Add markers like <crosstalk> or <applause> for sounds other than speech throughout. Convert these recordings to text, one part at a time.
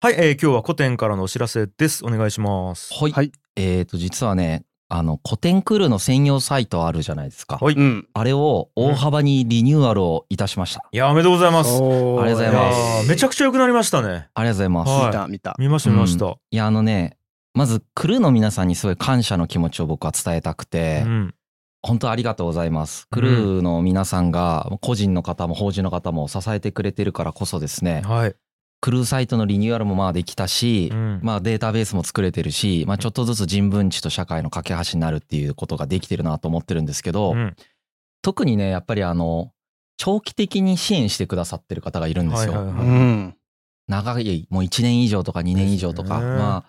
はい、えー今日は古典からのお知らせです。お願いします。はい。はいえっ、と、実はね、あの、古典クールの専用サイトあるじゃないですか。はいうん。あれを大幅にリニューアルをいたしました。いやー、おめでとうございます。ありがとうございますめちゃくちゃ良くなりましたね。ありがとうございます。はい見た見た。見ました、見ました。いや、あのね、まずクルーの皆さんにすごい感謝の気持ちを僕は伝えたくて、うん。本当ありがとうございます。クルーの皆さんが個人の方も法人の方も支えてくれてるからこそですね、はい。クルーサイトのリニューアルもまあできたし、うん。まあデータベースも作れてるし、まあちょっとずつ人文知と社会の架け橋になるっていうことができてるなと思ってるんですけど、うん。特にね、やっぱりあの、長期的に支援してくださってる方がいるんですよ。はいはいはい。うん。長い、もう1年以上とか2年以上とか、まあ、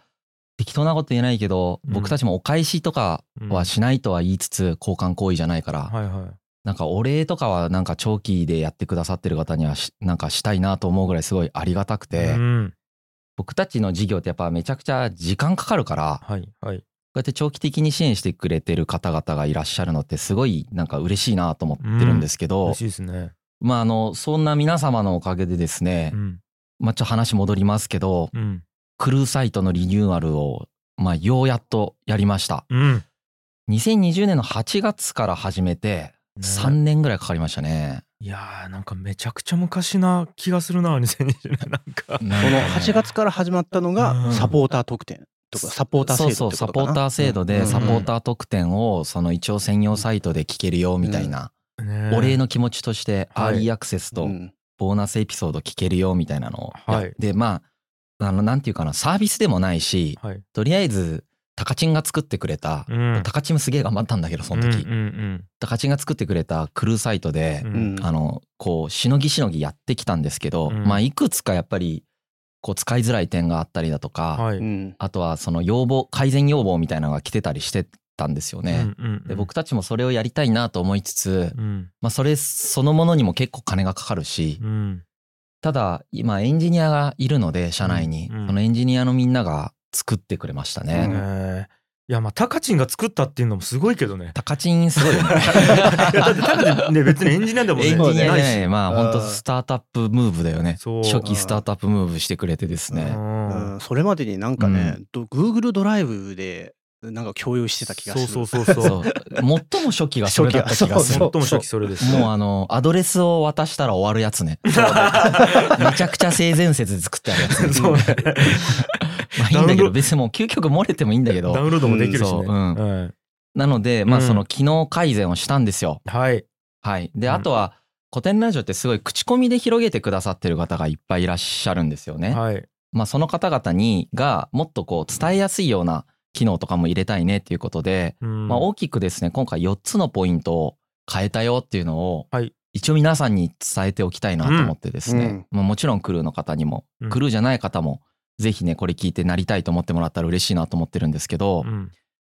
適当なこと言えないけど、うん。僕たちもお返しとかはしないとは言いつつ、交換行為じゃないから、はいはい。なんかお礼とかはなんか長期でやってくださってる方にはしなんかしたいなと思うぐらいすごいありがたくて、うん。僕たちの事業ってやっぱめちゃくちゃ時間かかるから、こはいはい。うやって長期的に支援してくれてる方々がいらっしゃるのってすごいなんか嬉しいなと思ってるんですけど、嬉しいですね。まああの、そんな皆様のおかげでですねう、ん。まあちょっと話戻りますけど、うん。クルーサイトのリニューアルを、まあようやっとやりました。うん。2020年の8月から始めて、ね3年ぐらいかかりましたね。いやーなんかめちゃくちゃ昔な気がするな2020年。なんか。この8月から始まったのうん。がサポーター特典とかサポーター制度そうそう、サポーター制度でうん。サポーター特典をその一応専用サイトで聞けるよみたいな、ねお礼の気持ちとしてアはい。ーリーアクセスとうん。ボーナスエピソード聞けるよみたいなのをはい。で、まあ、あの、なんていうかな、サービスでもないし、はい。とりあえず、タカチンが作ってくれた、うん。タカチンもすげえ頑張ったんだけど、その時。うんうんタカチンが作ってくれたクルーサイトでう、ん。うんあの、こう、しのぎしのぎやってきたんですけど、うんまあ、いくつかやっぱり、こう、使いづらい点があったりだとか、はい。うんあとはその要望、改善要望みたいなのが来てたりしてたんですよね。うんうんうんで、僕たちもそれをやりたいなと思いつつ、うん。まあ、それそのものにも結構金がかかるし、うん。ただ、今エンジニアがいるので、社内に、うんうんそのエンジニアのみんなが作ってくれましたうんね。えーいやまあタカチンが作ったっていうのもすごいけどね。タカチンすごいよね。<laughs> いやだってタカチンね別にエンジニアでもねエンジニアないね、し。まあうん本当スタートアップムーブだよね。初期スタートアップムーブしてくれてですね。うんうんそれまでになんかね、ど Google ドライブでなんか共有してた気がする。そうそうそうそう。そう。最も初期がそれだった気がする。最も初期それです。もうあの、アドレスを渡したら終わるやつね。<laughs> めちゃくちゃ性善説で作ってあるやつね。<laughs> そうね。まあいいんだけど、別にもう究極漏れてもいいんだけど。ダウンロードもできるしね。うんそううんはいなので、まあうんその機能改善をしたんですよ。はい。はい。で、うんあとは、古典ラジオってすごい口コミで広げてくださってる方がいっぱいいらっしゃるんですよね。はい。まあその方々に、が、もっとこう伝えやすいような機能とかも入れたいねっていうことで、うんまあ大きくですね、今回4つのポイントを変えたよっていうのを、はい一応皆さんに伝えておきたいなと思ってですね、うんまあ、もちろんクルーの方にも、うんクルーじゃない方も、ぜひね、これ聞いてなりたいと思ってもらったら嬉しいなと思ってるんですけど、うん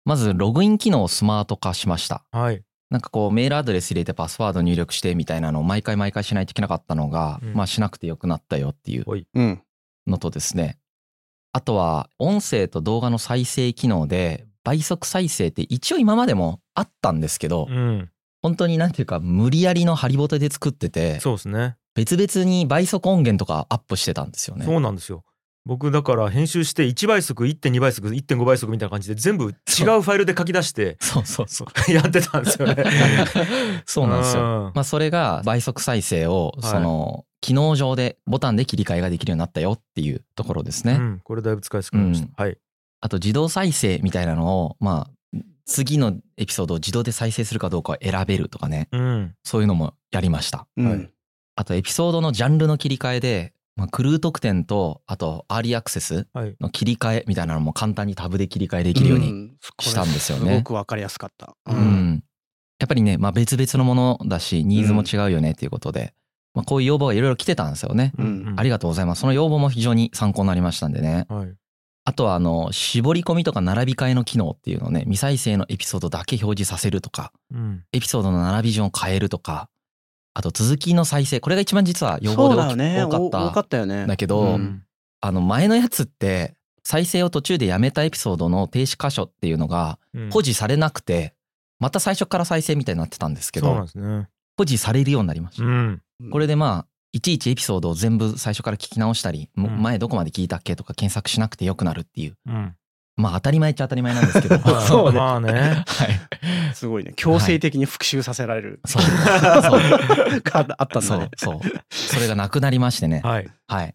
まずログイン機能をスマート化しました。はい。なんかこうメールアドレス入れてパスワード入力してみたいなのを毎回毎回しないといけなかったのが、うんまあしなくてよくなったよっていううん。のとですね、あとは音声と動画の再生機能で倍速再生って一応今までもあったんですけど、うん。本当になんていうか無理やりのハリボテで作ってて、そうですね。別々に倍速音源とかアップしてたんですよね。そうなんですよ。僕だから編集して1倍速1.2倍速1.5倍速みたいな感じで全部違うファイルで書き出してそうそうそう。<laughs> やってたんですよね。<laughs> そうなんですよ。よ。まあそれが倍速再生をはいその機能上でボタンで切り替えができるようになったよっていうところですね。うん、これだいぶ使いやすくなりました。はい。あと自動再生みたいなのをまあ次のエピソードを自動で再生するかどうかを選べるとかねうん。そういうのもやりました。あとエピソードのジャンルの切り替えで、まあ、クルー特典とあとアーリーアクセスはい。の切り替えみたいなのも簡単にタブで切り替えできるように、んしたんですよねこれすごくわかりやすかった。ううんん。やっぱりね、まあ、別々のものだしニーズも違うよねっていうことで、まあ、こういう要望がいろいろ来てたんですよね。うんありがとうございます。その要望も非常に参考になりましたんでね。はい。あとは、あの、絞り込みとか並び替えの機能っていうのをね、未再生のエピソードだけ表示させるとか、うん。エピソードの並び順を変えるとか、あと続きの再生、これが一番実は要望で大きだよね。多かった。お多かったよね。だけど、うんあの、前のやつって、再生を途中でやめたエピソードの停止箇所っていうのが、うん保持されなくて、また最初から再生みたいになってたんですけどそうなんで、すね。保持されるようになりました。うん。これでまあ、いちいちエピソードを全部最初から聞き直したり、もうん前どこまで聞いたっけとか検索しなくてよくなるっていううんまあ当たり前っちゃ当たり前なんですけど。<laughs> まあそうねまあね。はい。すごいね。強制的に復習させられる、そうそう。が <laughs> あったんそうだね。そう。それがなくなりましてね。はい。はい。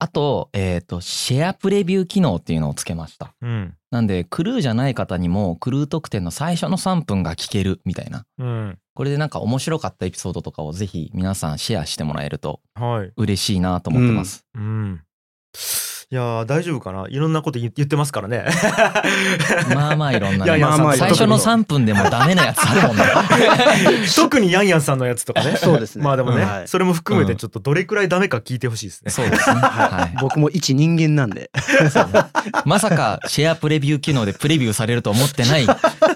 あとえっ、とシェアプレビュー機能っていうのをつけました。うん。なんでクルーじゃない方にもクルー特典の最初の3分が聞けるみたいな。うん。これでなんか面白かったエピソードとかをぜひ皆さんシェアしてもらえるとはい。嬉しいなと思ってます、うんいやー大丈夫かな？いろんなこと言言ってますからね。<laughs> まあまあいろんな、ね、ヤンヤンさんまあまあ最初の3分でもダメなやつあるもんね。<laughs> 特にヤンヤンさんのやつとかね。そうですね。まあでもね、はい。それも含めてうん。ちょっとどれくらいダメか聞いてほしいですね、そうですね。はい。僕も一人間なんで。まさかシェアプレビュー機能でプレビューされると思ってない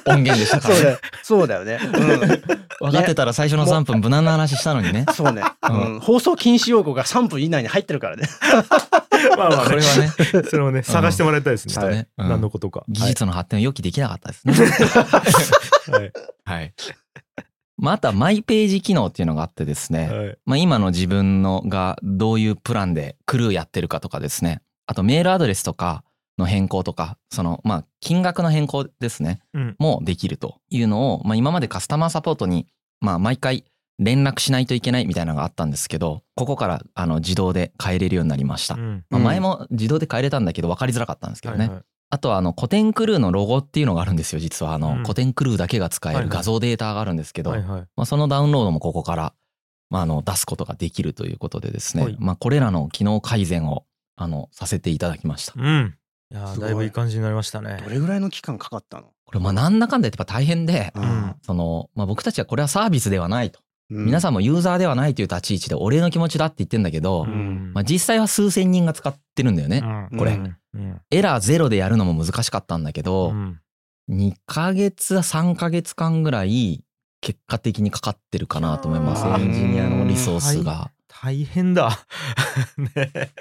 音源でしたから、ね、そうだよ。そうだよね、分かってたら最初の3分無難な話したのにね。うん、そうね、うん。うん。放送禁止用語が3分以内に入ってるからね <laughs> まあまあね。これはね。<laughs> それをね探してもらいたいですね、ちょっとね、うん。何のことか。技術の発展を予期できなかったですね。はい。<laughs> はい。まああとはマイページ機能っていうのがあってですね、はい。まあ、今の自分のがどういうプランでクルーやってるかとかですね。あとメールアドレスとかの変更とかそのまあ金額の変更ですね、うん。もできるというのを、まあ、今までカスタマーサポートにまあ毎回連絡しないといけないみたいなのがあったんですけどここからあの自動で変えれるようになりました、うん。まあ、前も自動で変えれたんだけど分かりづらかったんですけどね、はいはい。あとはあの古典クルーのロゴっていうのがあるんですよ実は。あの、うん。古典クルーだけが使えはいはい。る画像データがあるんですけど、はいはい。まあ、そのダウンロードもここから、まあ、あの出すことができるということでですね、はい。まあ、これらの機能改善をあのさせていただきました。うん。いやーすごい。だいぶいい感じになりましたね。どれぐらいの期間かかったの、これまあなんだかんだやっぱ大変で、ん。そのまあ、僕たちはこれはサービスではないと、うん皆さんもユーザーではないという立ち位置でお礼の気持ちだって言ってんだけど、うん。まあ、実際は数千人が使ってるんだよね。うん。これ。エラーゼロでやるのも難しかったんだけど、うん。2ヶ月3ヶ月間ぐらい結果的にかかってるかなと思いますエンジニアのリソースが。大変だ。<laughs> ね。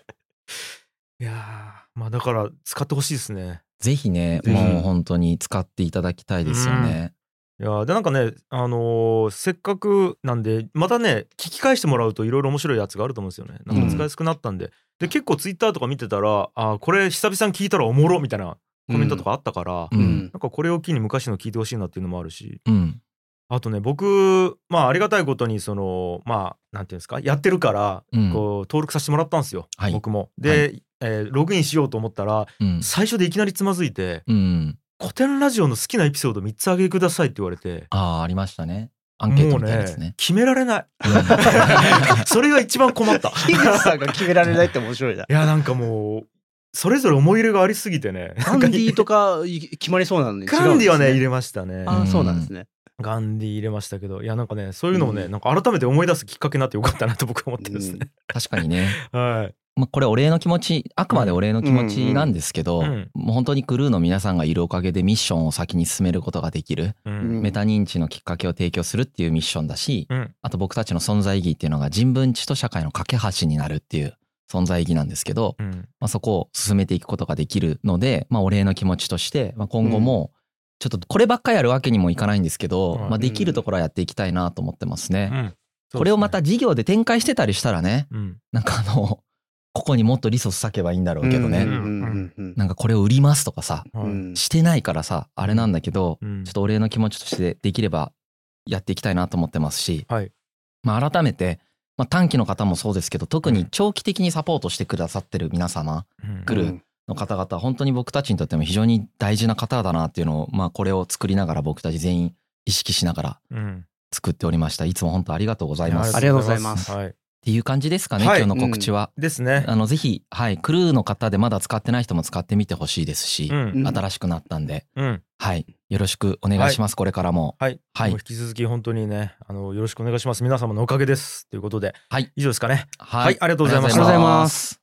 いやーまあだから使ってほしいですね。ぜひね、もう本当に使っていただきたいですよね。いやーでなんかねあのーせっかくなんでまたね聞き返してもらうといろいろ面白いやつがあると思うんですよね。なんか使いやすくなったんで、で結構ツイッターとか見てたらあーこれ久々に聞いたらおもろみたいなコメントとかあったから、うん。うんなんかこれを機に昔の聞いてほしいなっていうのもあるし。うん。あとね僕まあありがたいことにそのまあなんていうんですかやってるからうん。こう登録させてもらったんですよ、はい。僕も。で、えーログインしようと思ったらうん。最初でいきなりつまずいてうん。「古典ラジオの好きなエピソード3つあげてください」って言われて。ああ、ありましたね。アンケートみたいなやつね。決められない。うん。<laughs> それが一番困った。い樋口さんが決められないって面白いな。やなんかもうそれぞれ思い入れがありすぎてね。ガンディとかい決まりそうなのに違うんですねガンディはね入れましたね。ああそうなんですね。ガンディ入れましたけどいやなんかねそういうのもね、うんなんか改めて思い出すきっかけになってよかったなと僕は思ってるんですね、確かにね。<laughs> はいまあ、これお礼の気持ち、あくまでお礼の気持ちなんですけど、うん。もう本当にクルーの皆さんがいるおかげでミッションを先に進めることができる、メタ認知のきっかけを提供するっていうミッションだし、うん。あと僕たちの存在意義っていうのが人文知と社会の架け橋になるっていう存在意義なんですけど、うん。まあ、そこを進めていくことができるので、まあ、お礼の気持ちとして、まあ、今後もちょっとこればっかりやるわけにもいかないんですけど、はい。まあ、できるところはやっていきたいなと思ってますね。うん。これをまた事業で展開してたりしたらねうん。なんかあのここにもっとリソース割けばいいんだろうけどね、なんかこれを売りますとかさしてないからさあれなんだけど、うん。ちょっとお礼の気持ちとしてできればやっていきたいなと思ってますし、はい。まあ、改めて、まあ、短期の方もそうですけど特に長期的にサポートしてくださってる皆様うん。来るの方々本当に僕たちにとっても非常に大事な方だなっていうのを、まあ、これを作りながら僕たち全員意識しながらうん。作っておりました。いつも本当ありがとうございます。ありがとうございます。はいっていう感じですかね、はい。今日の告知は。ですね。あのぜひ、はい、クルーの方でまだ使ってない人も使ってみてほしいですし、うん。うん。新しくなったんで、うん。はい、よろしくお願いします、これからも。はい、はい。引き続き本当にねあのよろしくお願いします。皆様のおかげですということで、はい。以上ですかね。ははい。ありがとうございました。ありがとうございます